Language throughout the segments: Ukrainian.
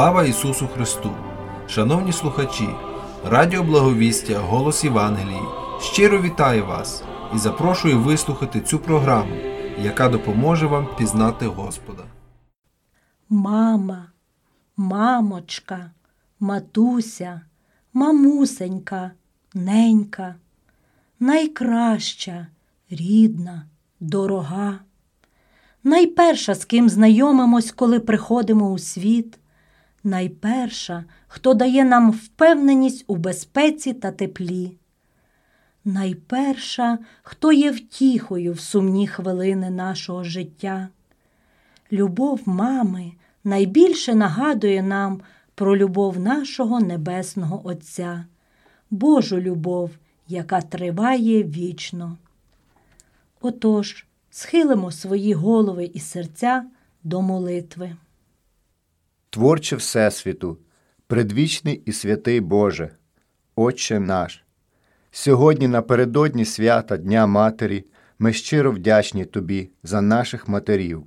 Слава Ісусу Христу! Шановні слухачі, Радіо Благовістя, Голос Євангелії щиро вітаю вас і запрошую вислухати цю програму, яка допоможе вам пізнати Господа. Мама, мамочка, матуся, мамусенька, ненька, найкраща, рідна, дорога. Найперша, з ким знайомимось, коли приходимо у світ, найперша, хто дає нам впевненість у безпеці та теплі. Найперша, хто є втіхою в сумні хвилини нашого життя. Любов мами найбільше нагадує нам про любов нашого Небесного Отця, Божу любов, яка триває вічно. Отож, схилимо свої голови і серця до молитви. Творче Всесвіту, предвічний і святий Боже, Отче наш. Сьогодні, напередодні свята Дня Матері, ми щиро вдячні Тобі за наших матерів.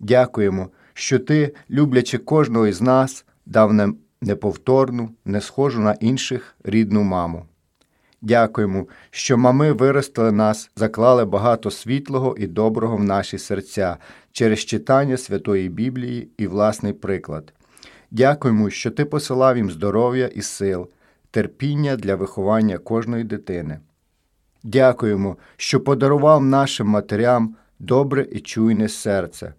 Дякуємо, що Ти, люблячи кожного із нас, дав нам неповторну, не схожу на інших рідну маму. Дякуємо, що мами виростили нас, заклали багато світлого і доброго в наші серця через читання Святої Біблії і власний приклад. Дякуємо, що Ти посилав їм здоров'я і сил, терпіння для виховання кожної дитини. Дякуємо, що подарував нашим матерям добре і чуйне серце.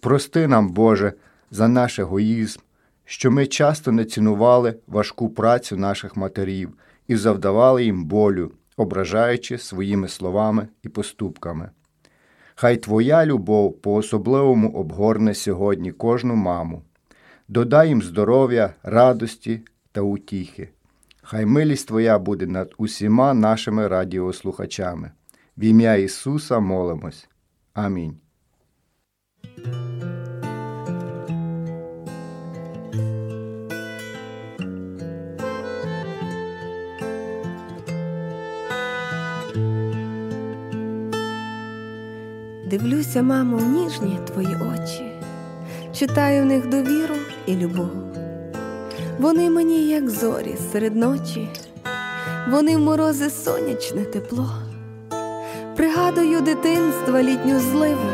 Прости нам, Боже, за наш егоїзм, що ми часто не цінували важку працю наших матерів і завдавали їм болю, ображаючи своїми словами і поступками. Хай Твоя любов по особливому обгорне сьогодні кожну маму, додай їм здоров'я, радості та утіхи. Хай милість Твоя буде над усіма нашими радіослухачами. В ім'я Ісуса молимось. Амінь. Дивлюся, мамо, в ніжні твої очі, читаю в них довіру і любов. Вони мені, як зорі серед ночі, вони в морози сонячне тепло. Пригадую дитинства літню зливу,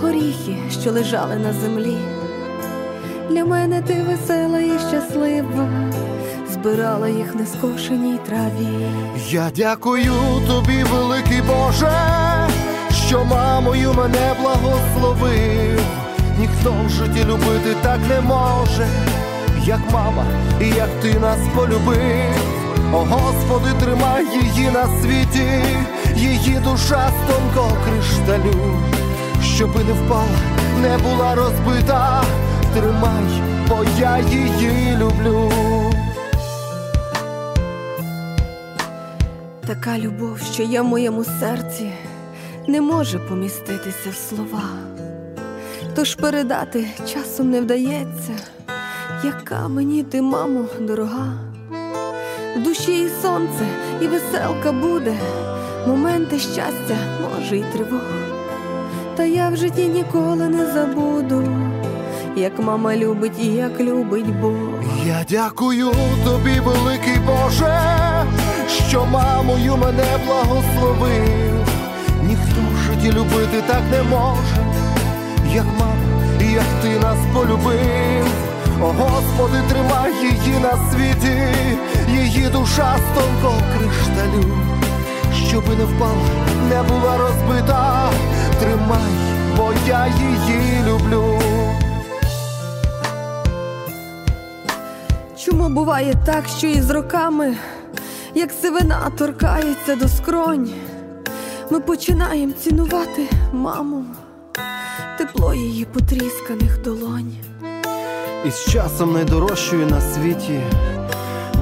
горіхи, що лежали на землі. Для мене ти весела і щаслива, збирала їх на скошеній траві. Я дякую тобі, великий Боже, мене благословив. Ніхто в житті любити так не може, як мама, і як ти нас полюбив. О Господи, тримай її на світі, її душа з тонкого кришталю, щоби не впала, не була розбита. Тримай, бо я її люблю. Така любов, що є в моєму серці, не може поміститися в слова. Тож передати часом не вдається, яка мені ти, мамо, дорога. В душі і сонце, і веселка буде, моменти щастя, може, й тривога. Та я в житті ніколи не забуду, як мама любить і як любить Бог. Я дякую тобі, великий Боже, що мамою мене благословив. Ніхто в житті любити так не може, як мама, як ти нас полюбив. О Господи, тримай її на світі, її душа з тонкого кришталю, щоби не впала, не була розбита. Тримай, бо я її люблю. Чому буває так, що із роками, як сивина торкається до скронь, ми починаємо цінувати маму, тепло її потрісканих долонь. І з часом найдорожчою на світі,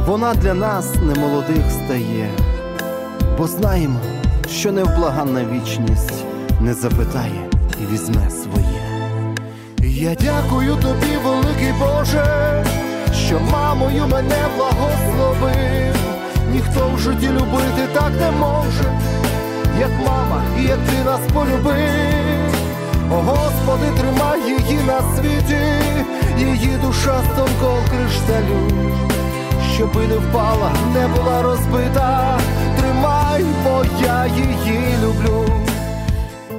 вона для нас немолодих стає, бо знаємо, що невблаганна вічність не запитає і візьме своє. Я дякую тобі, великий Боже, що мамою мене благословив. Ніхто в житті любити так не може, як мама, і як ти нас полюбив. О Господи, тримай її на світі, її душа тонкого кришталю, щоби не впала, не була розбита, тримай, бо я її люблю.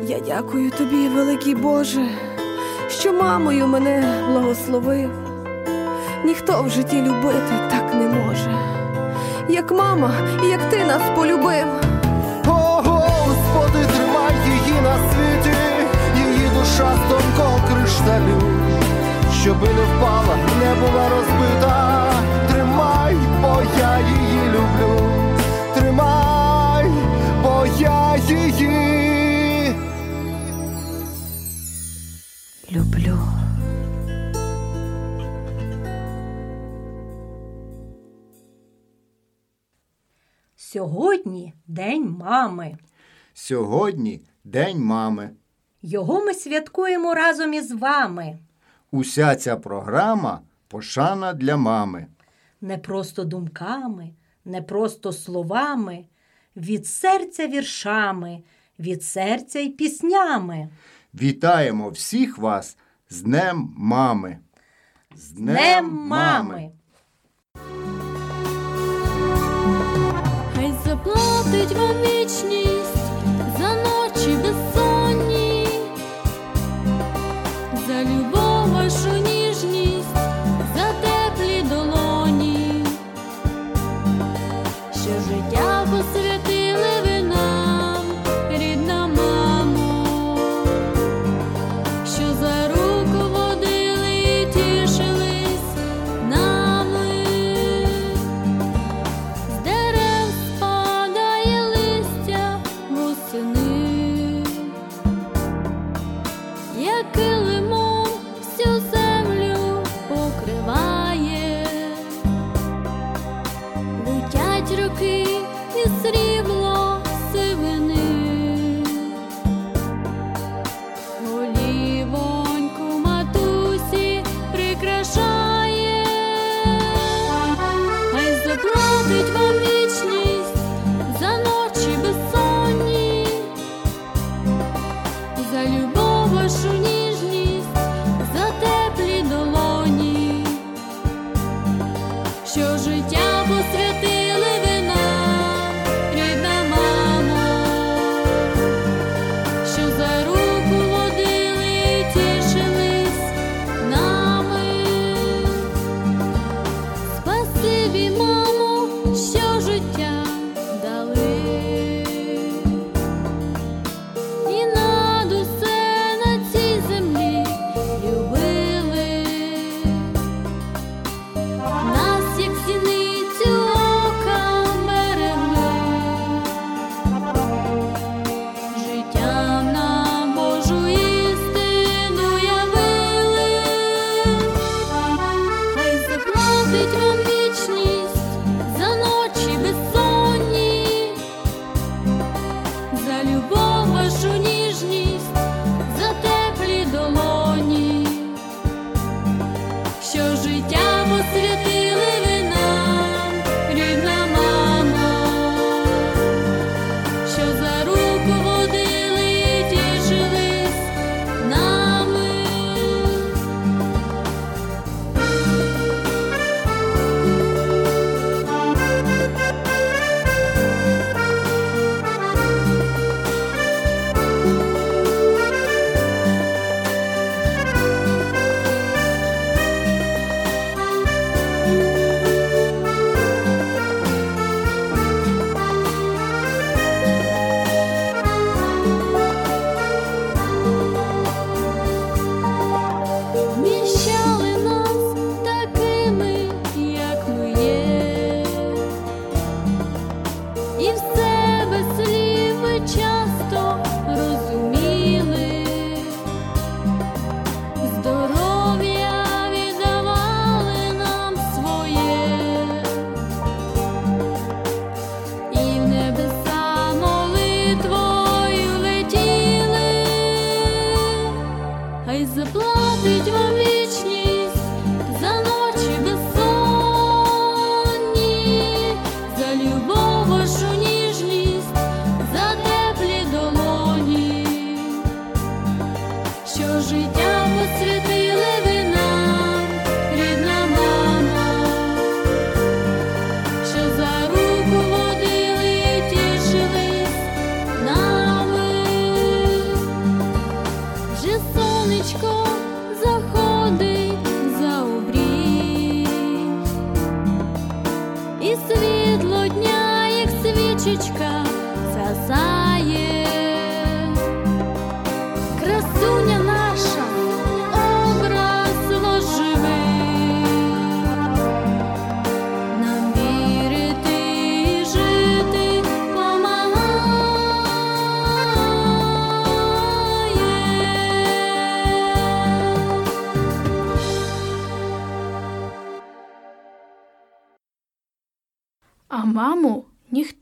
Я дякую тобі, великий Боже, що мамою мене благословив. Ніхто в житті любити так не може, як мама, як ти нас полюбив. Душа з тонкого кришталю, щоби не впала, не була розбита. Тримай, бо я її люблю. Тримай, бо я її. Люблю. Сьогодні День мами. Сьогодні День мами. Його ми святкуємо разом із вами. Уся ця програма пошана для мами. Не просто думками, не просто словами, від серця віршами, від серця й піснями. Вітаємо всіх вас з Днем мами. З Днем мами! Хай заплатить вам вічність за ночі безсонні,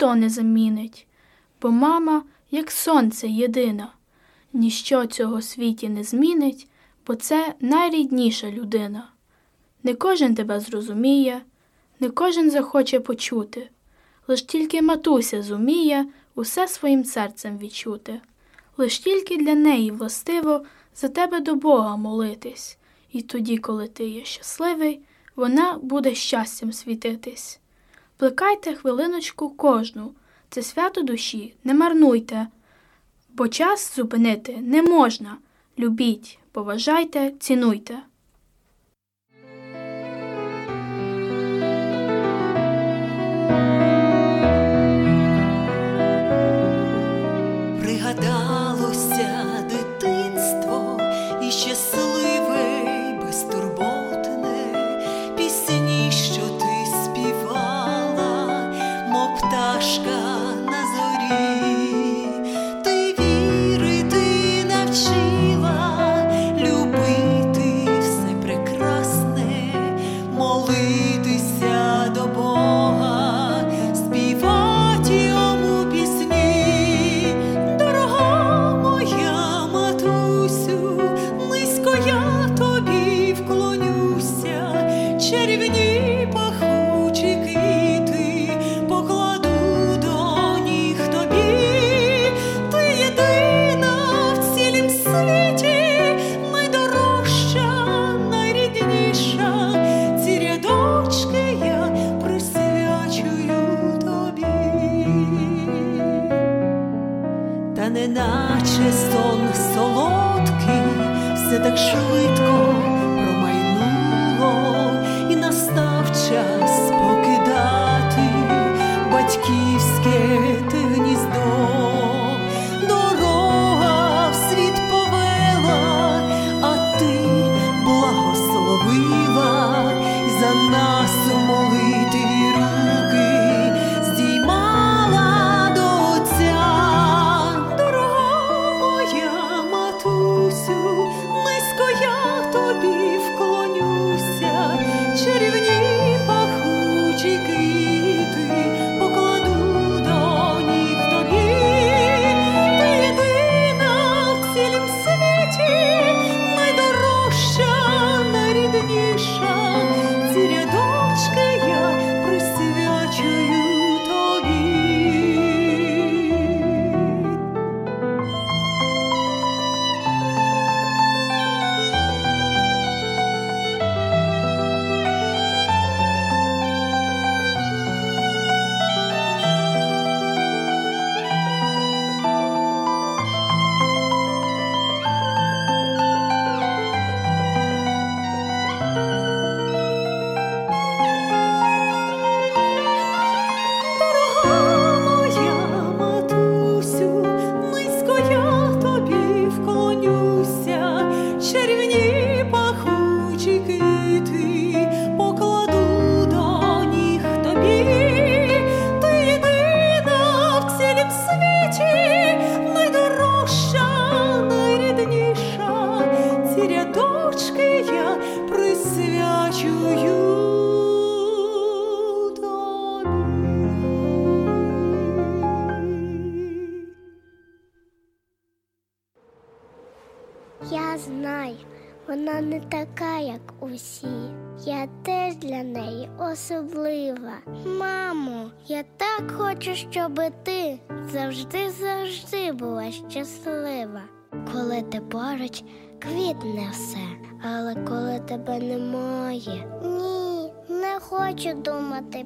ніхто не замінить, бо мама, як сонце єдина, ніщо цього світі не змінить, бо це найрідніша людина. Не кожен тебе зрозуміє, не кожен захоче почути, лиш тільки матуся зуміє усе своїм серцем відчути. Лиш тільки для неї властиво за тебе до Бога молитись, і тоді, коли ти є щасливий, вона буде щастям світитись. Плекайте хвилиночку кожну, це свято душі, не марнуйте, бо час зупинити не можна. Любіть, поважайте, цінуйте.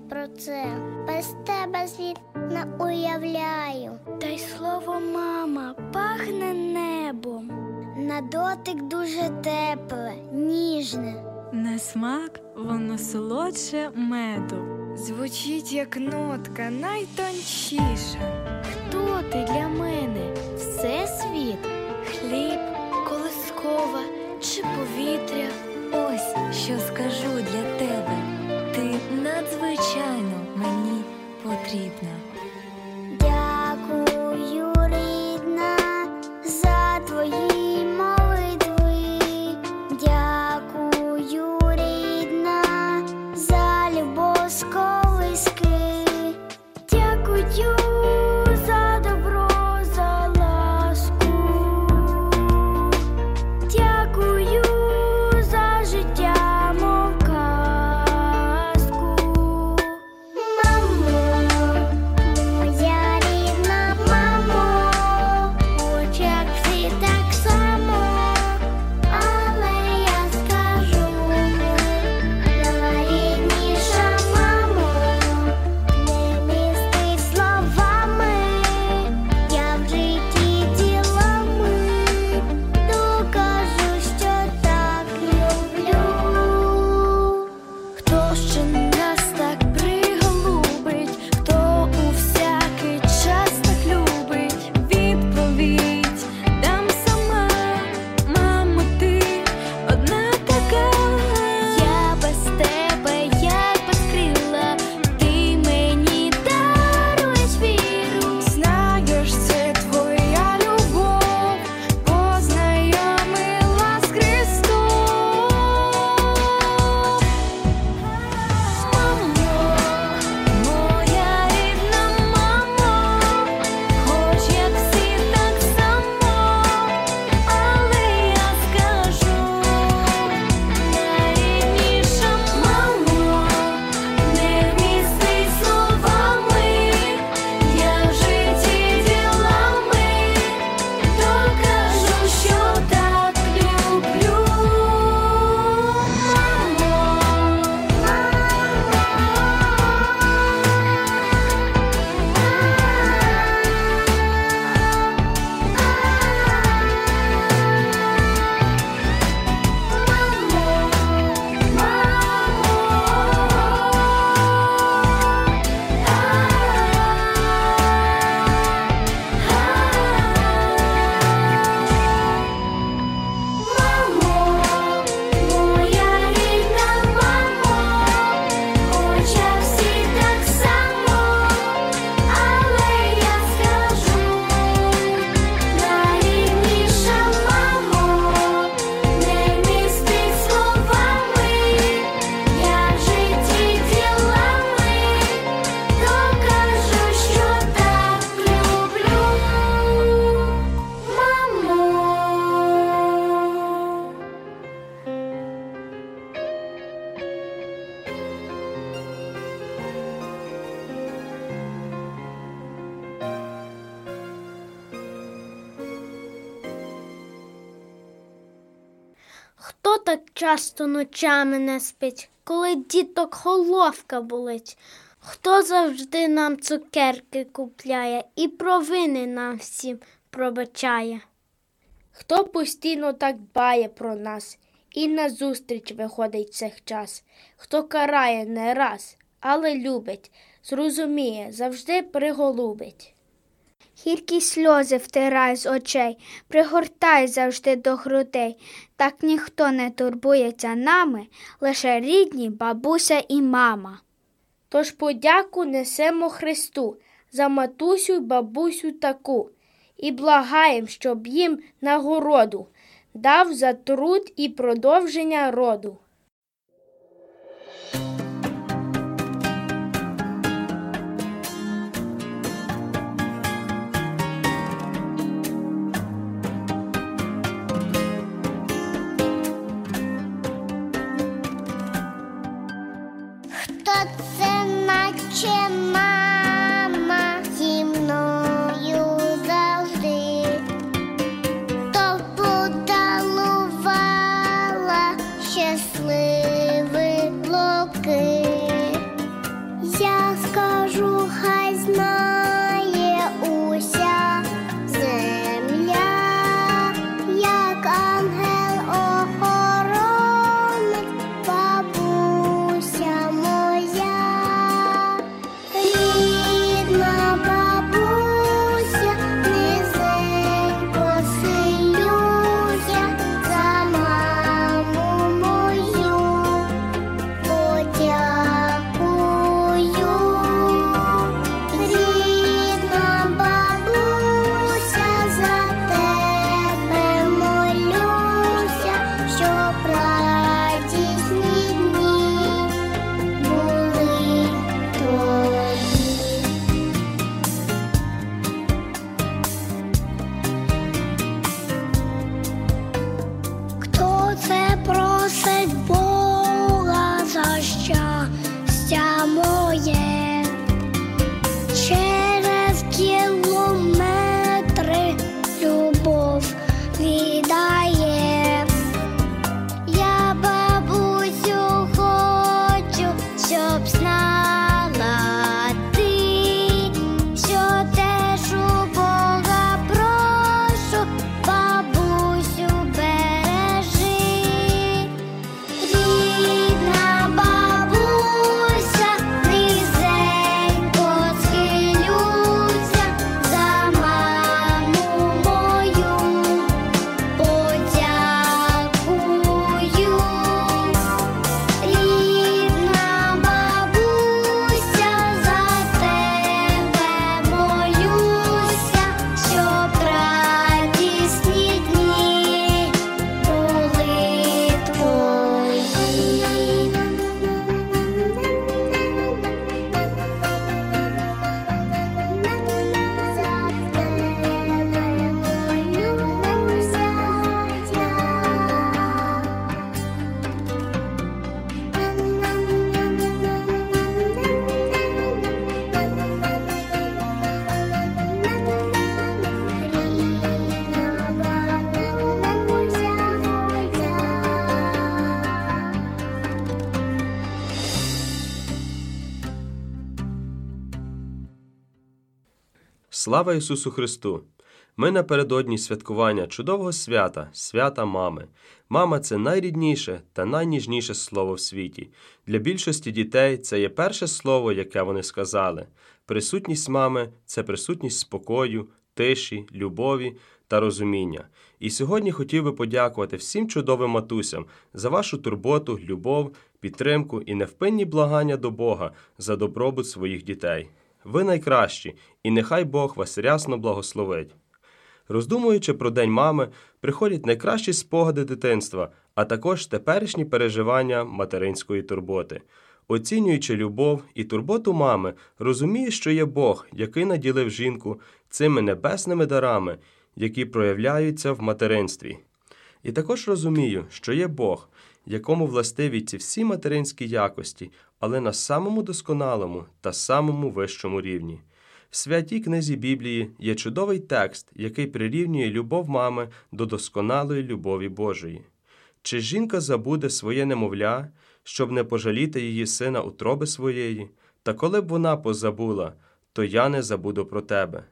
про це. Без тебе світ не уявляю. Та й слово мама пахне небом. На дотик дуже тепле, ніжне. На смак воно солодше меду. Звучить як нотка найтончіша. Хто ти для мене? все світ? хліб, колискова чи повітря? Ось що скажу для тебе. Надзвичайно мені потрібна. Часто ночами не спить, коли діток головка болить? Хто завжди нам цукерки купляє і провини нам всім пробачає? Хто постійно так дбає про нас і назустріч виходить цих час, хто карає не раз, але любить, зрозуміє, завжди приголубить. Гіркі сльози втирай з очей, пригортай завжди до грудей. Так ніхто не турбується нами, лише рідні бабуся і мама. Тож подяку несемо Христу за матусю й бабусю таку, і благаєм, щоб їм нагороду дав за труд і продовження роду. Слава Ісусу Христу! Ми напередодні святкування чудового свята, свята мами. Мама це найрідніше та найніжніше слово в світі. Для більшості дітей це є перше слово, яке вони сказали. Присутність мами це присутність спокою, тиші, любові та розуміння. І сьогодні хотів би подякувати всім чудовим матусям за вашу турботу, любов, підтримку і невпинні благання до Бога за добробут своїх дітей. Ви найкращі, і нехай Бог вас рясно благословить. Роздумуючи про День мами, приходять найкращі спогади дитинства, а також теперішні переживання материнської турботи. Оцінюючи любов і турботу мами, розумію, що є Бог, який наділив жінку цими небесними дарами, які проявляються в материнстві. І також розумію, що є Бог, якому властиві ці всі материнські якості, але на самому досконалому та самому вищому рівні. В святій книзі Біблії є чудовий текст, який прирівнює любов мами до досконалої любові Божої. Чи жінка забуде своє немовля, щоб не пожаліти її сина утроби своєї, та коли б вона позабула, то я не забуду про тебе.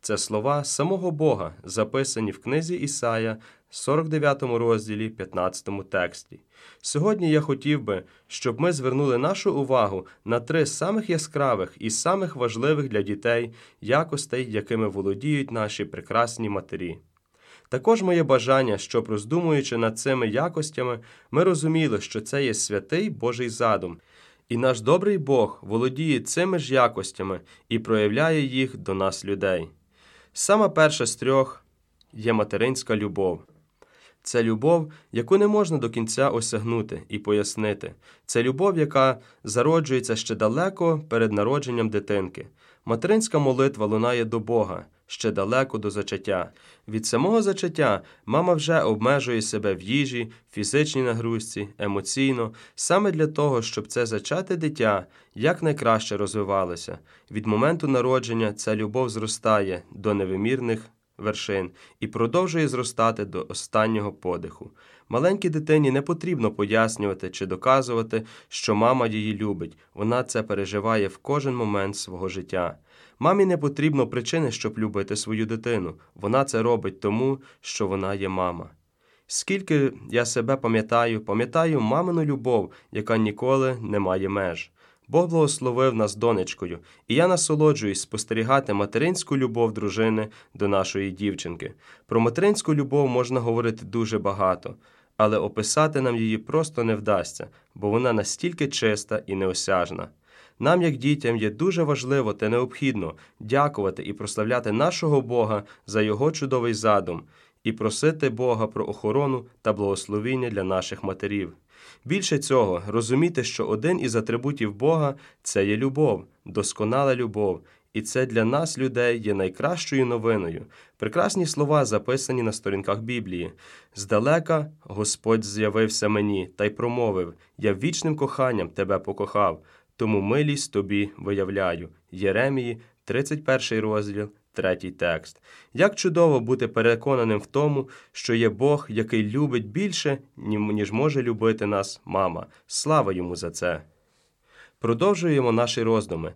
Це слова самого Бога, записані в книзі Ісая, 49 розділі, 15 тексті. Сьогодні я хотів би, щоб ми звернули нашу увагу на три самих яскравих і самих важливих для дітей якостей, якими володіють наші прекрасні матері. Також моє бажання, щоб, роздумуючи над цими якостями, ми розуміли, що це є святий Божий задум, і наш добрий Бог володіє цими ж якостями і проявляє їх до нас, людей. Сама перша з трьох є материнська любов. Це любов, яку не можна до кінця осягнути і пояснити. Це любов, яка зароджується ще далеко перед народженням дитинки. Материнська молитва лунає до Бога ще далеко до зачаття. Від самого зачаття мама вже обмежує себе в їжі, фізичній нагрузці, емоційно, саме для того, щоб це зачате дитя якнайкраще розвивалося. Від моменту народження ця любов зростає до невимірних вершин і продовжує зростати до останнього подиху. Маленькій дитині не потрібно пояснювати чи доказувати, що мама її любить, вона це переживає в кожен момент свого життя. Мамі не потрібно причини, щоб любити свою дитину. Вона це робить тому, що вона є мама. Скільки я себе пам'ятаю, пам'ятаю мамину любов, яка ніколи не має меж. Бог благословив нас донечкою, і я насолоджуюсь спостерігати материнську любов дружини до нашої дівчинки. Про материнську любов можна говорити дуже багато, але описати нам її просто не вдасться, бо вона настільки чиста і неосяжна. Нам, як дітям, є дуже важливо та необхідно дякувати і прославляти нашого Бога за Його чудовий задум і просити Бога про охорону та благословіння для наших матерів. Більше цього, розуміти, що один із атрибутів Бога це є любов, досконала любов, і це для нас, людей, є найкращою новиною. Прекрасні слова записані на сторінках Біблії. Здалека Господь з'явився мені та й промовив: Я вічним коханням тебе покохав, тому милість тобі виявляю. Єремії, 31 розділ. Третій текст. Як чудово бути переконаним в тому, що є Бог, який любить більше, ніж може любити нас мама. Слава йому за це. Продовжуємо наші роздуми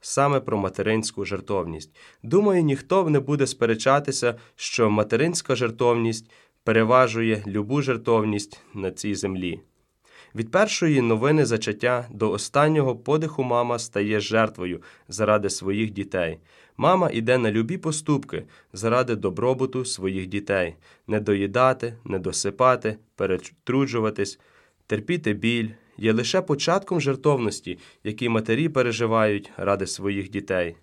саме про материнську жертовність. Думаю, ніхто не буде сперечатися, що материнська жертовність переважує любу жертовність на цій землі. Від першої новини зачаття до останнього подиху мама стає жертвою заради своїх дітей. Мама йде на любі поступки заради добробуту своїх дітей, не доїдати, не досипати, перетруджуватись, терпіти біль є лише початком жертовності, які матері переживають ради своїх дітей.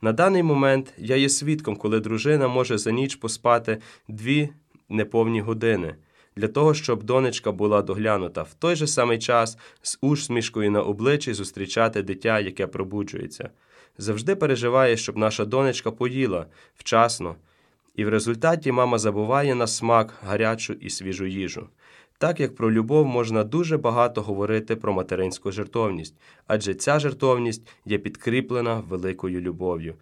На даний момент я є свідком, коли дружина може за ніч поспати дві неповні години для того, щоб донечка була доглянута в той же самий час з усмішкою на обличчі зустрічати дитя, яке пробуджується. Завжди переживає, щоб наша донечка поїла вчасно, і в результаті мама забуває на смак гарячу і свіжу їжу. Так як про любов можна дуже багато говорити про материнську жертовність, адже ця жертовність є підкріплена великою любов'ю.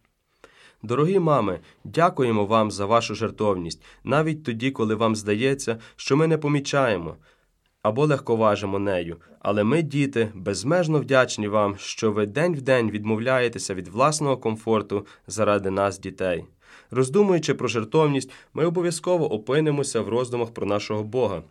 Дорогі мами, дякуємо вам за вашу жертовність, навіть тоді, коли вам здається, що ми не помічаємо. або легковажимо нею. Але ми, діти, безмежно вдячні вам, що ви день в день відмовляєтеся від власного комфорту заради нас, дітей. Роздумуючи про жертовність, ми обов'язково опинимося в роздумах про нашого Бога,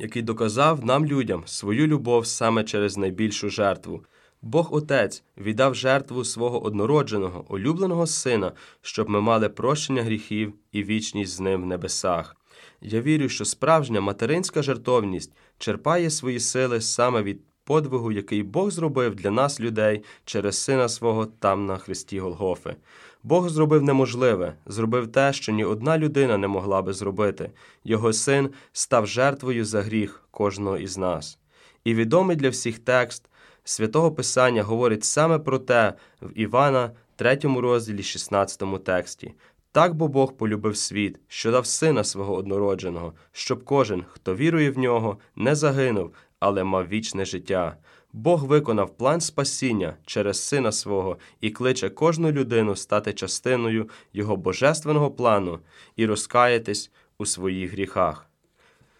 який доказав нам, людям, свою любов саме через найбільшу жертву. Бог Отець віддав жертву свого однородженого, улюбленого сина, щоб ми мали прощення гріхів і вічність з ним в небесах. Я вірю, що справжня материнська жертовність черпає свої сили саме від подвигу, який Бог зробив для нас, людей, через сина свого там на хресті Голгофи. Бог зробив неможливе, зробив те, що ні одна людина не могла би зробити. Його син став жертвою за гріх кожного із нас. І відомий для всіх текст святого Писання говорить саме про те в Івана, 3 розділі, 16 тексті. Так бо Бог полюбив світ, що дав сина свого однородженого, щоб кожен, хто вірує в нього, не загинув, але мав вічне життя. Бог виконав план спасіння через сина свого і кличе кожну людину стати частиною його божественного плану і розкаятись у своїх гріхах.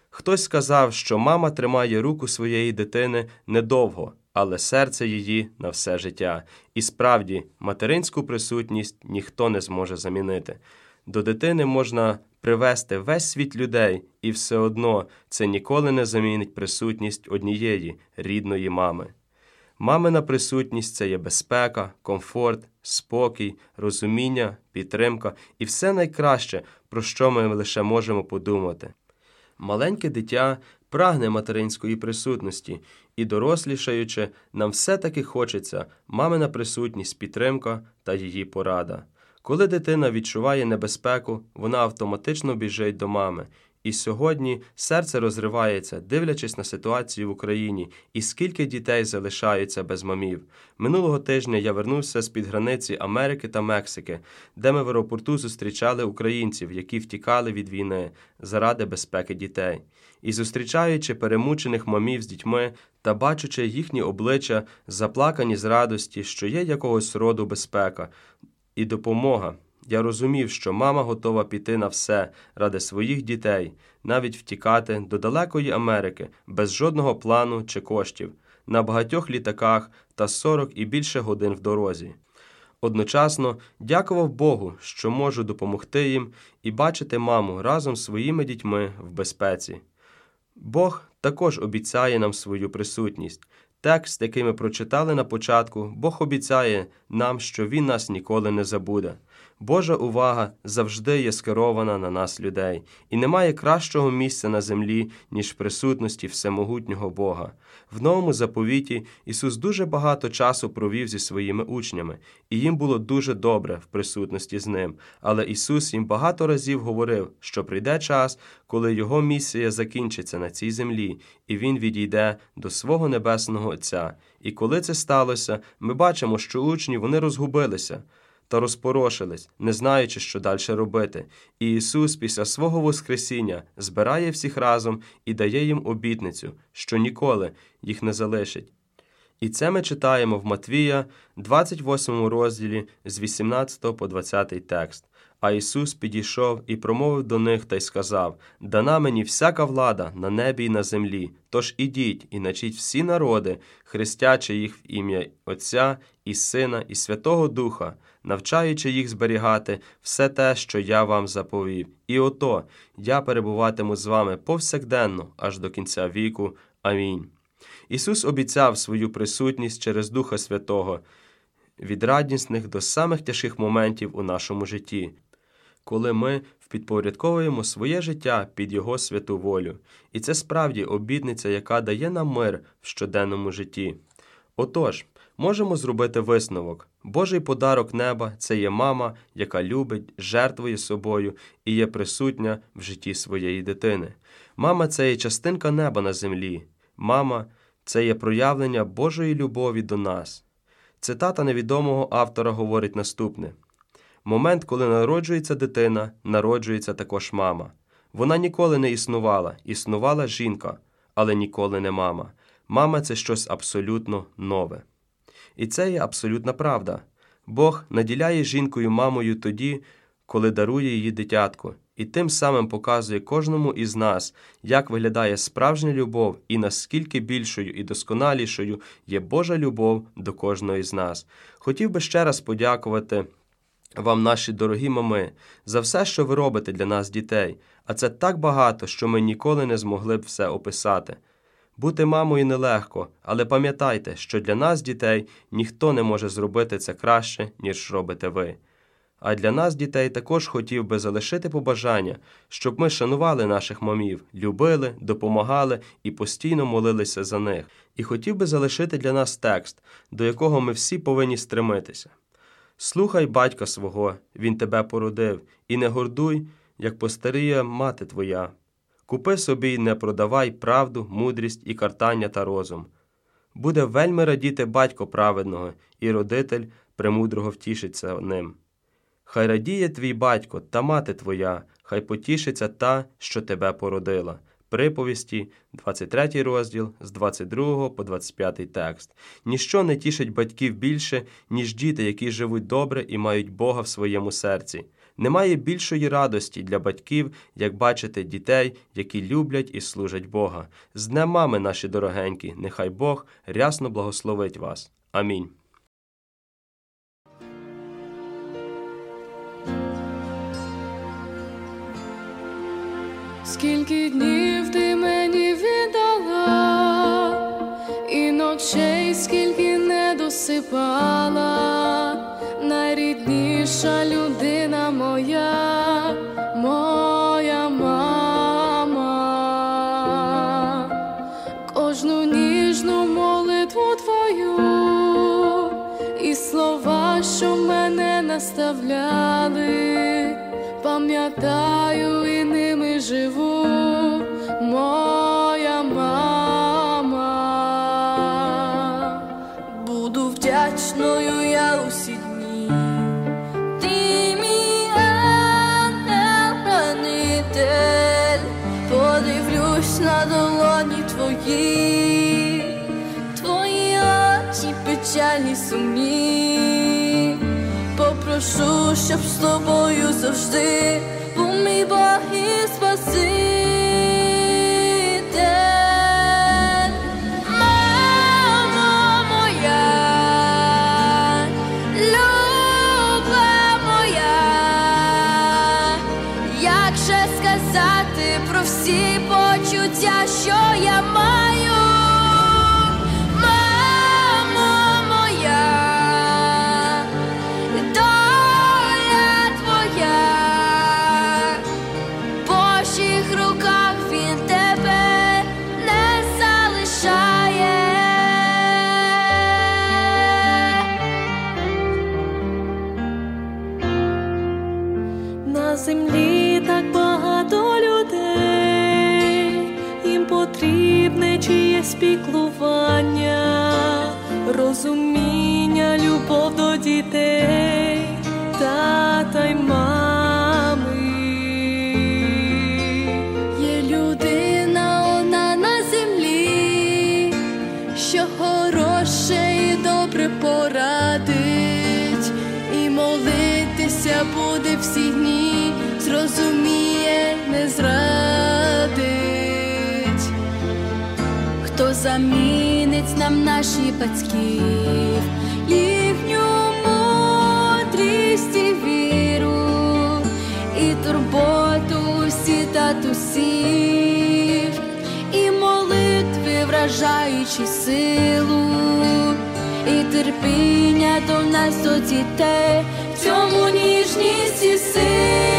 Хтось сказав, що мама тримає руку своєї дитини недовго, але серце її на все життя. І справді, материнську присутність ніхто не зможе замінити. До дитини можна привести весь світ людей, і все одно це ніколи не замінить присутність однієї рідної мами. Мамина присутність це є безпека, комфорт, спокій, розуміння, підтримка і все найкраще, про що ми лише можемо подумати. Маленьке дитя прагне материнської присутності, і, дорослішаючи, нам все-таки хочеться мамина присутність, підтримка та її порада. Коли дитина відчуває небезпеку, вона автоматично біжить до мами. І сьогодні серце розривається, дивлячись на ситуацію в Україні, і скільки дітей залишаються без мамів. Минулого тижня я вернувся з-під границі Америки та Мексики, де ми в аеропорту зустрічали українців, які втікали від війни заради безпеки дітей. І зустрічаючи перемучених мамів з дітьми та бачачи їхні обличчя, заплакані з радості, що є якогось роду безпека і допомога. Я розумів, що мама готова піти на все ради своїх дітей, навіть втікати до далекої Америки без жодного плану чи коштів, на багатьох літаках та 40 і більше годин в дорозі. Одночасно дякував Богу, що можу допомогти їм і бачити маму разом з своїми дітьми в безпеці. Бог також обіцяє нам свою присутність. Текст, який ми прочитали на початку, Бог обіцяє нам, що Він нас ніколи не забуде. Божа увага завжди є скерована на нас, людей, і немає кращого місця на землі, ніж в присутності всемогутнього Бога. В новому заповіті Ісус дуже багато часу провів зі своїми учнями, і їм було дуже добре в присутності з ним. Але Ісус їм багато разів говорив, що прийде час, коли Його місія закінчиться на цій землі, і Він відійде до свого небесного Отця. І коли це сталося, ми бачимо, що учні вони розгубилися та розпорошились, не знаючи, що далі робити. І Ісус після свого Воскресіння збирає всіх разом і дає їм обітницю, що ніколи їх не залишить. І це ми читаємо в Матвія, 28 розділі з 18 по 20 текст. А Ісус підійшов і промовив до них та й сказав: Дана мені всяка влада на небі й на землі. Тож ідіть і начіть всі народи, хрестячи їх в ім'я Отця і Сина, і Святого Духа, навчаючи їх зберігати все те, що я вам заповів. І ото я перебуватиму з вами повсякденно, аж до кінця віку. Амінь. Ісус обіцяв свою присутність через Духа Святого від радісних до самих тяжких моментів у нашому житті, коли ми впідпорядковуємо своє життя під Його святу волю. І це справді обітниця, яка дає нам мир в щоденному житті. Отож, можемо зробити висновок. Божий подарок неба це є мама, яка любить, жертвує собою і є присутня в житті своєї дитини. Мама це є частинка неба на землі. Мама це є проявлення Божої любові до нас. Цитата невідомого автора говорить наступне: момент, коли народжується дитина, народжується також мама. Вона ніколи не існувала, існувала жінка, але ніколи не мама. Мама це щось абсолютно нове. І це є абсолютна правда. Бог наділяє жінкою мамою тоді, коли дарує її дитятко, і тим самим показує кожному із нас, як виглядає справжня любов і наскільки більшою і досконалішою є Божа любов до кожного з нас. Хотів би ще раз подякувати вам, наші дорогі мами, за все, що ви робите для нас, дітей, а це так багато, що ми ніколи не змогли б все описати. Бути мамою нелегко, але пам'ятайте, що для нас, дітей, ніхто не може зробити це краще, ніж робите ви. А для нас, дітей, також хотів би залишити побажання, щоб ми шанували наших мамів, любили, допомагали і постійно молилися за них. І хотів би залишити для нас текст, до якого ми всі повинні стремитися. Слухай батька свого, він тебе породив, і не гордуй, як постаріє мати твоя. Купи собі й не продавай правду, мудрість і картання та розум. Буде вельми радіти батько праведного, і родитель премудрого втішиться ним. Хай радіє твій батько та мати твоя, хай потішиться та, що тебе породила. Приповісті, 23 розділ з 22 по 25 текст. Ніщо не тішить батьків більше, ніж діти, які живуть добре і мають Бога в своєму серці. Немає більшої радості для батьків, як бачити дітей, які люблять і служать Бога. З днем мами, наші дорогенькі, нехай Бог рясно благословить вас. Амінь. Скільки днів ти мені віддала, і ночей скільки не досипала, найрідніша людина щоб з тобою завжди замінить нам наші батьків, їхню мудрість і віру, і турботу всі татусів, і молитви, вражаючи силу, і терпіння до нас до дітей, в цьому ніжність і сила.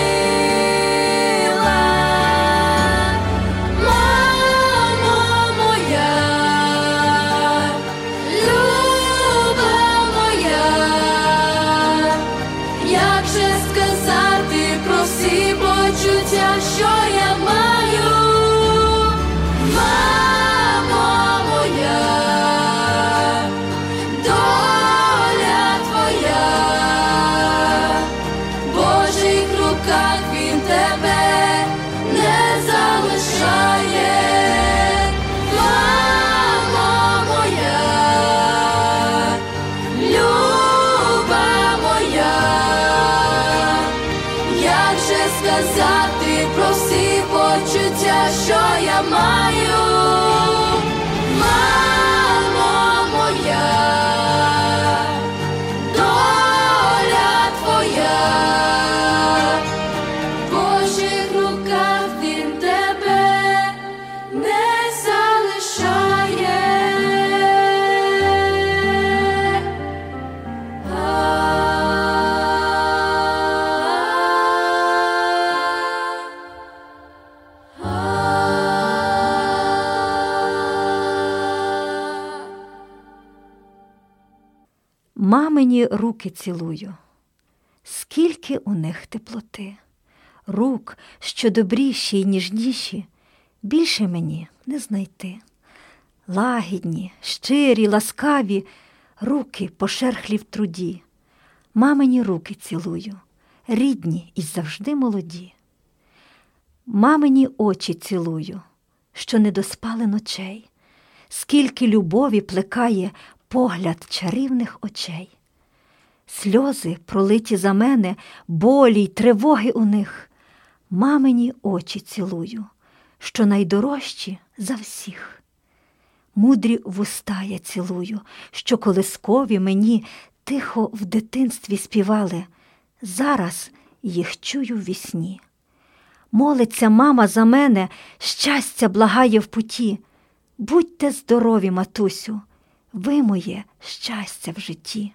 Мамині руки цілую, скільки у них теплоти, рук, що добріші й ніжніші, більше мені не знайти. Лагідні, щирі, ласкаві, руки пошерхлі в труді. Мамині руки цілую, рідні і завжди молоді. Мамині очі цілую, що не доспали ночей, скільки любові плекає погляд чарівних очей. Сльози, пролиті за мене, болі й тривоги у них. Мамині очі цілую, що найдорожчі за всіх. Мудрі вуста я цілую, що колискові мені тихо в дитинстві співали. Зараз їх чую в вісні. Молиться мама за мене, щастя благає в путі. Будьте здорові, матусю, ви моє щастя в житті.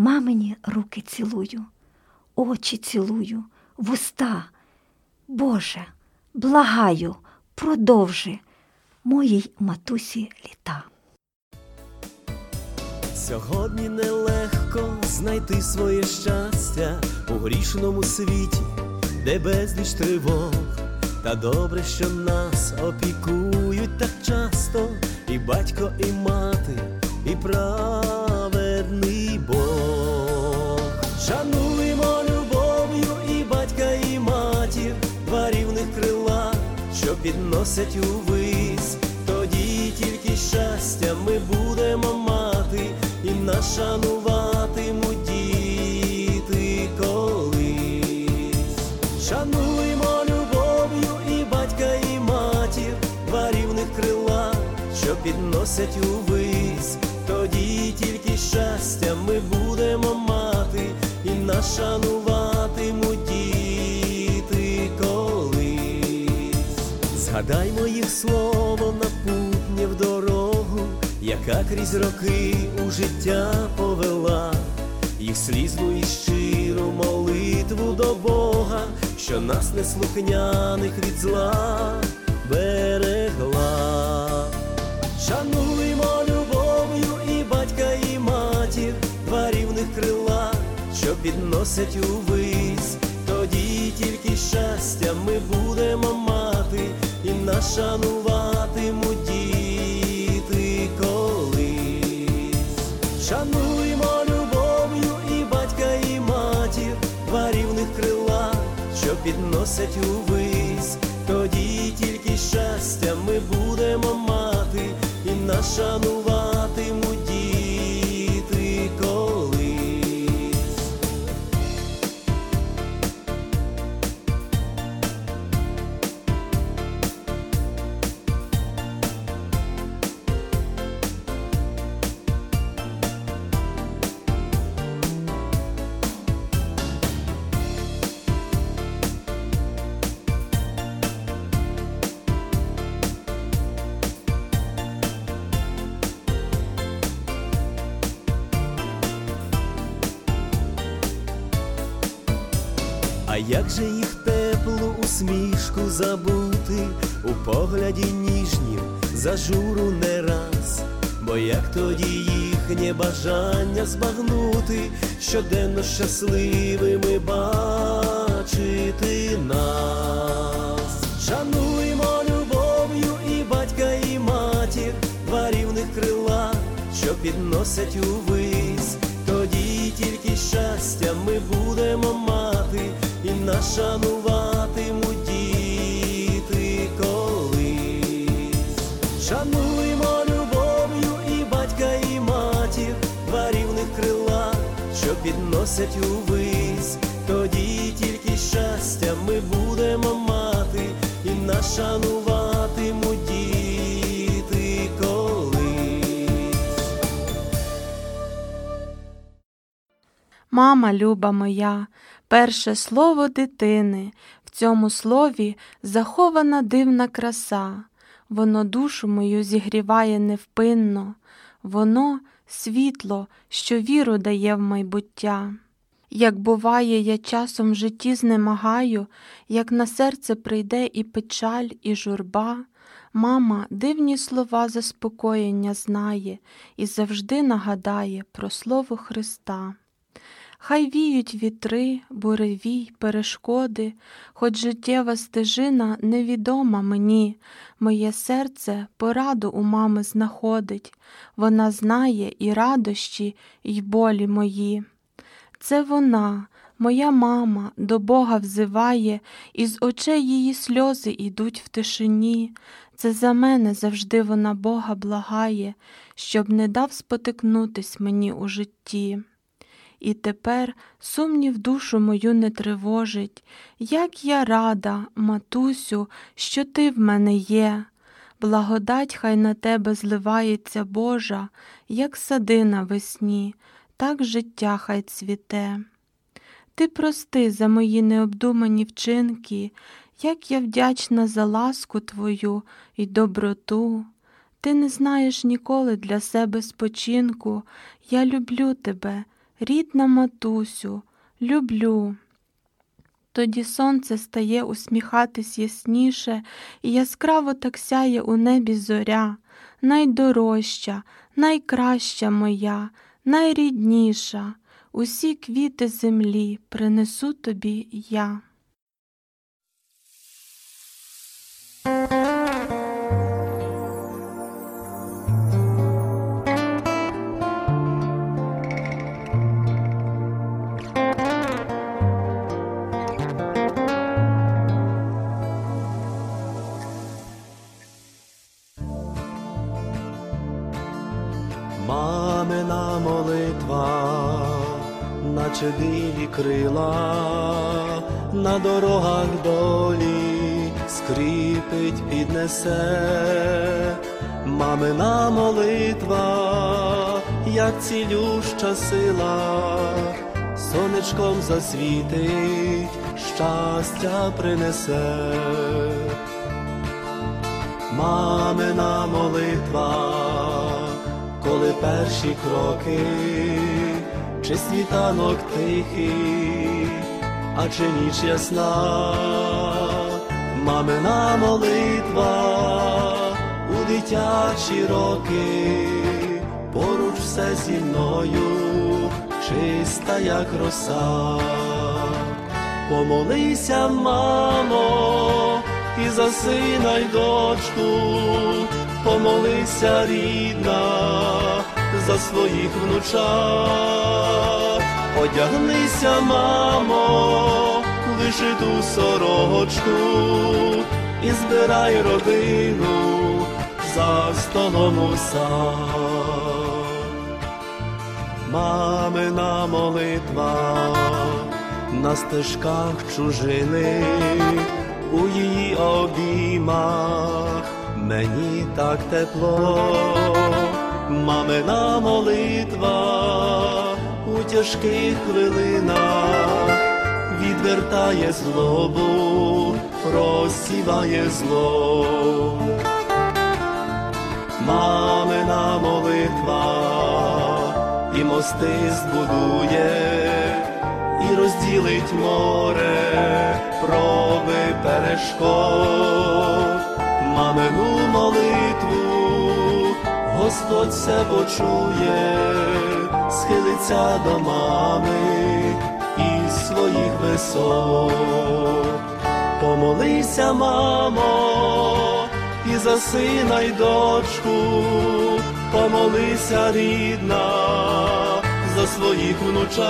Мамині руки цілую, очі цілую, вуста. Боже, благаю, продовжи моїй матусі літа. Сьогодні нелегко знайти своє щастя у грішному світі, де безліч тривог, та добре, що нас опікують так часто, і батько, і мати, і праведний підносять увись, тоді тільки щастя ми будемо мати, і нас шануватимуть діти колись. Шануємо любов'ю і батька, і матір, два рівних крила, що підносять увись, тоді тільки щастя ми будемо мати, і нас шануватимуть Згадаймо їх слово напутнє в дорогу, яка крізь роки у життя повела, їх слізну і щиру молитву до Бога, що нас неслухняних від зла берегла. Шануємо любов'ю і батька, і матір, два рівних крила, що підносять увись, тоді тільки щастя ми будемо мати, і нас шануватимуть діти колись. Шануємо любов'ю і батька, і матір, два рівних крила, що підносять увись, тоді тільки щастя ми будемо мати, і нас шануватимуть як же їх теплу усмішку забути? У погляді ніжнім зажуру не раз, бо як тоді їхнє бажання збагнути, щоденно щасливими бачити нас. Шануємо любов'ю і батька, і матір, два рівних крила, що підносять увись, тоді тільки щастя ми будемо мати, нас шануватимуть діти колись. Шануємо любов'ю і батька, і матір, два рівних крила, що підносять увись, тоді тільки щастя ми будемо мати, і нас шануватимуть діти колись. Мама люба моя, перше слово дитини, в цьому слові захована дивна краса, воно душу мою зігріває невпинно, воно світло, що віру дає в майбуття. Як буває, я часом в житті знемагаю, як на серце прийде і печаль, і журба, Мама дивні слова заспокоєння знає і завжди нагадає про слово Христа. Хай віють вітри, буревій, перешкоди, хоч життєва стежина невідома мені, моє серце пораду у мами знаходить, вона знає і радощі, і болі мої. Це вона, моя мама, до Бога взиває, і з очей її сльози ідуть в тишині. Це за мене завжди вона Бога благає, щоб не дав спотикнутись мені у житті. І тепер сумнів душу мою не тривожить, як я рада, матусю, що ти в мене є. Благодать хай на тебе зливається Божа, як сади на весні, так життя хай цвіте. Ти прости за мої необдумані вчинки, як я вдячна за ласку твою і доброту. Ти не знаєш ніколи для себе спочинку. Я люблю тебе, рідна матусю, люблю. Тоді сонце стає усміхатись ясніше, і яскраво так сяє у небі зоря, найдорожча, найкраща моя, найрідніша. Усі квіти землі принесу тобі я. Мамина молитва, наче білі крила, на дорогах долі скріпить, піднесе, мамина молитва, як цілюща сила, сонечком засвітить, щастя принесе. Мамина молитва коли перші кроки, чи світанок тихий, а чи ніч ясна, мамина молитва у дитячі роки, поруч все зі мною, чиста, як роса. Помолися, мамо, і за сина й дочку помолися, рідна, за своїх внучат, одягнися, мамо, вишиту сорочку і збирай родину за столом у сад. Мамина молитва на стежках чужини, у її обіймах мені так тепло, мамина молитва у тяжких хвилинах відвертає злобу, розсіває зло. Мамина молитва і мости збудує, і розділить море, проби перешкод Господь все почує, схилиться до мами із своїх висот. Помолися, мамо, і за сина й дочку, помолися, рідна, за своїх внучат,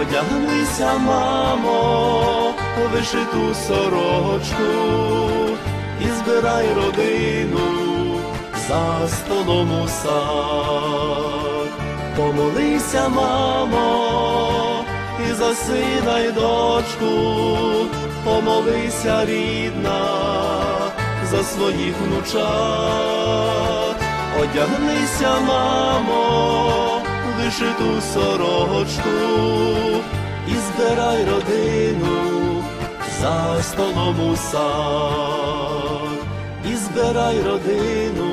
одягнися, мамо вишиту сорочку і збирай родину за столом у сад. Помолися, мамо, і за сина й дочку, помолися, рідна, за своїх внучат, одягнися, мамо, вишиту сорочку і збирай родину за столом у сад, і збирай родину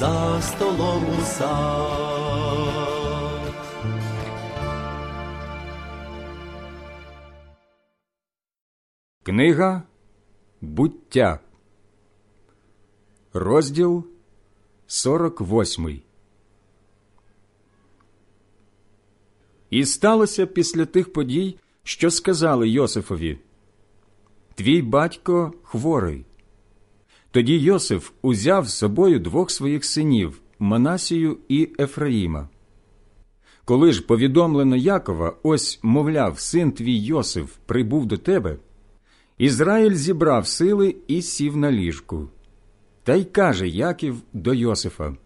за столом у сад. Книга буття, розділ 48. І сталося після тих подій, що сказали Йосифові Твій батько хворий. Тоді Йосиф узяв з собою двох своїх синів Манасію і Ефраїма. Коли ж повідомлено Якова, ось, мовляв, син твій Йосиф прибув до тебе, Ізраїль зібрав сили і сів на ліжку. Та й каже Яків до Йосифа: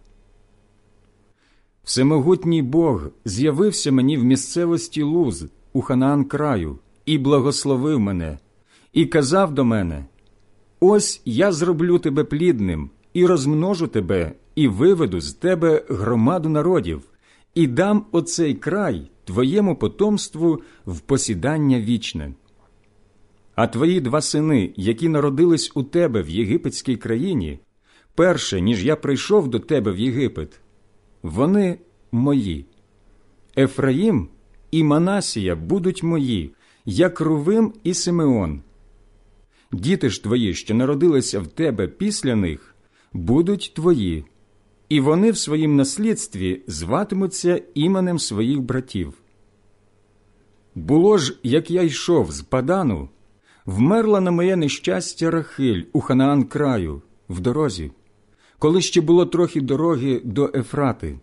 Всемогутній Бог з'явився мені в місцевості Луз у Ханаан краю і благословив мене, і казав до мене: Ось я зроблю тебе плідним, і розмножу тебе, і виведу з тебе громаду народів, і дам оцей край твоєму потомству в посідання вічне. А твої два сини, які народились у тебе в єгипетській країні, перше, ніж я прийшов до тебе в Єгипет, вони мої. Ефраїм і Манасія будуть мої, як Рувим і Симеон. Діти ж твої, що народилися в тебе після них, будуть твої, і вони в своїм наслідстві зватимуться іменем своїх братів. Було ж, як я йшов з Падану, вмерла на моє нещастя Рахиль у Ханаан краю, в дорозі, коли ще було трохи дороги до Ефрати.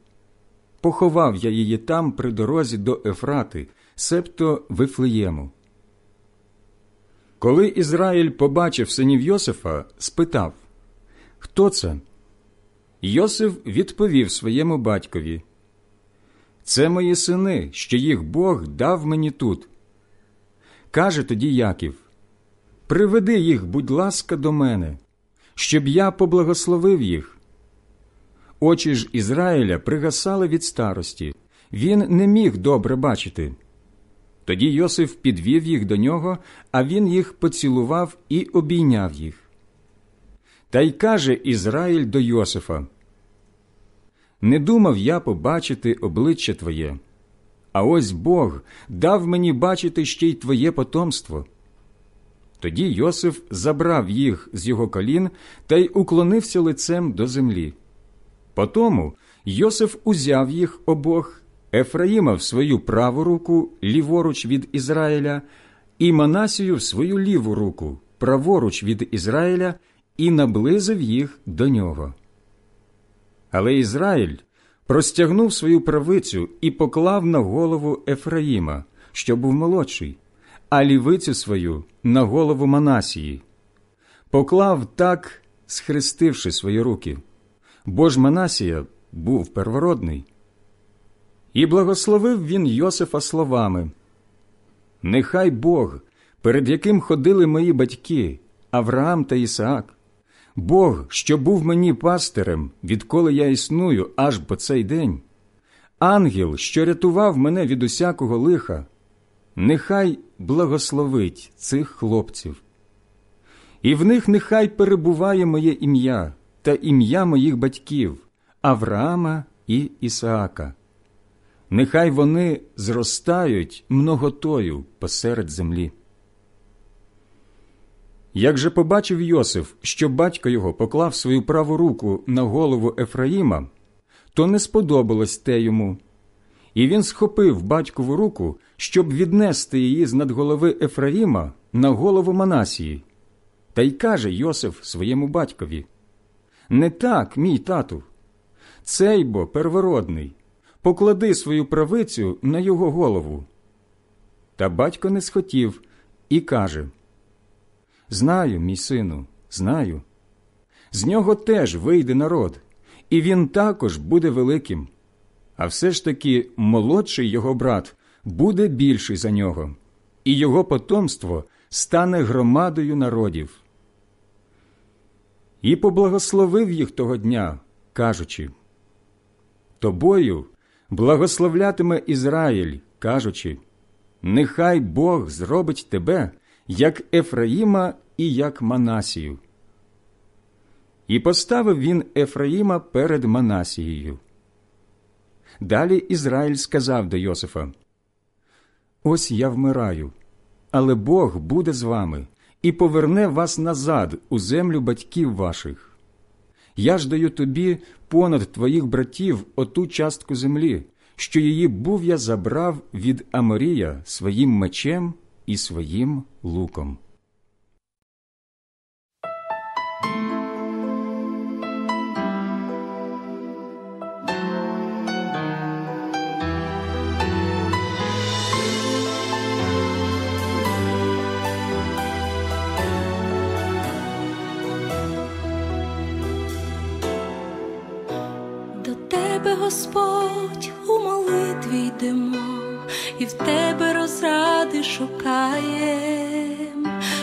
Поховав я її там при дорозі до Ефрати, себто Вифлеєму. Коли Ізраїль побачив синів Йосифа, спитав Хто це? Йосиф відповів своєму батькові Це мої сини, що їх Бог дав мені тут. Каже тоді Яків Приведи їх, будь ласка, до мене, щоб я поблагословив їх. Очі ж Ізраїля пригасали від старості, він не міг добре бачити. Тоді Йосиф підвів їх до нього, а він їх поцілував і обійняв їх. Та й каже Ізраїль до Йосифа: Не думав я побачити обличчя Твоє, а ось Бог дав мені бачити ще й Твоє потомство. Тоді Йосиф забрав їх з його колін та й уклонився лицем до землі. Потому Йосиф узяв їх обох, Ефраїма в свою праву руку, ліворуч від Ізраїля, і Манасію в свою ліву руку, праворуч від Ізраїля, і наблизив їх до нього. Але Ізраїль простягнув свою правицю і поклав на голову Ефраїма, що був молодший, а лівицю свою на голову Манасії. Поклав так, схрестивши свої руки, бо ж Манасія був первородний. І благословив він Йосифа словами Нехай Бог, перед яким ходили мої батьки, Авраам та Ісаак, Бог, що був мені пастирем, відколи я існую аж по цей день, ангел, що рятував мене від усякого лиха, нехай благословить цих хлопців. І в них нехай перебуває моє ім'я та ім'я моїх батьків Авраама і Ісаака. Нехай вони зростають многотою посеред землі. Як же побачив Йосиф, що батько його поклав свою праву руку на голову Ефраїма, то не сподобалось те йому. І він схопив батькову руку, щоб віднести її з над голови Ефраїма на голову Манасії. Та й каже Йосиф своєму батькові Не так, мій тату. Цей бо первородний. Поклади свою правицю на його голову. Та батько не схотів і каже Знаю, мій сину, знаю. З нього теж вийде народ, і він також буде великим. А все ж таки молодший його брат буде більший за нього, і його потомство стане громадою народів. І поблагословив їх того дня, кажучи Тобою благословлятиме Ізраїль, кажучи Нехай Бог зробить тебе, як Ефраїма і як Манасію. І поставив він Ефраїма перед Манасією. Далі Ізраїль сказав до Йосифа Ось я вмираю, але Бог буде з вами і поверне вас назад у землю батьків ваших. Я ж даю тобі понад твоїх братів оту частку землі, що її був я забрав від Аморія своїм мечем і своїм луком. Господь, у молитві йдемо, і в тебе розради шукаєм.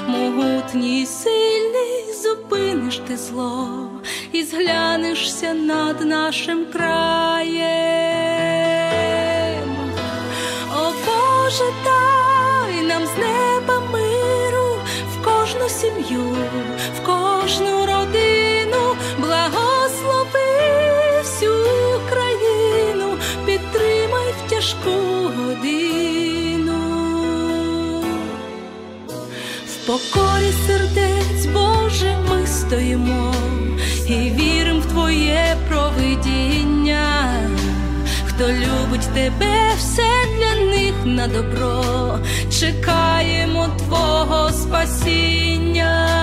Могутній, сильний, зупиниш ти зло, і зглянешся над нашим краєм. О Боже, дай нам з неба миру в кожну сім'ю, в кожну родину, покорі сердець, Боже, ми стоїмо і віримо в Твоє провидіння. Хто любить тебе, все для них на добро, чекаємо Твого спасіння.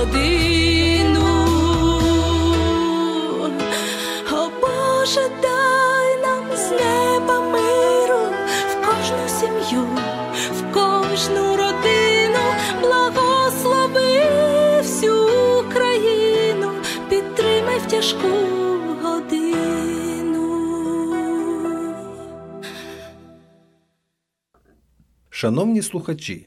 Годину. О Боже, дай нам з неба миру в кожну сім'ю, в кожну родину, благослови всю країну, підтримай в тяжку годину. Шановні слухачі,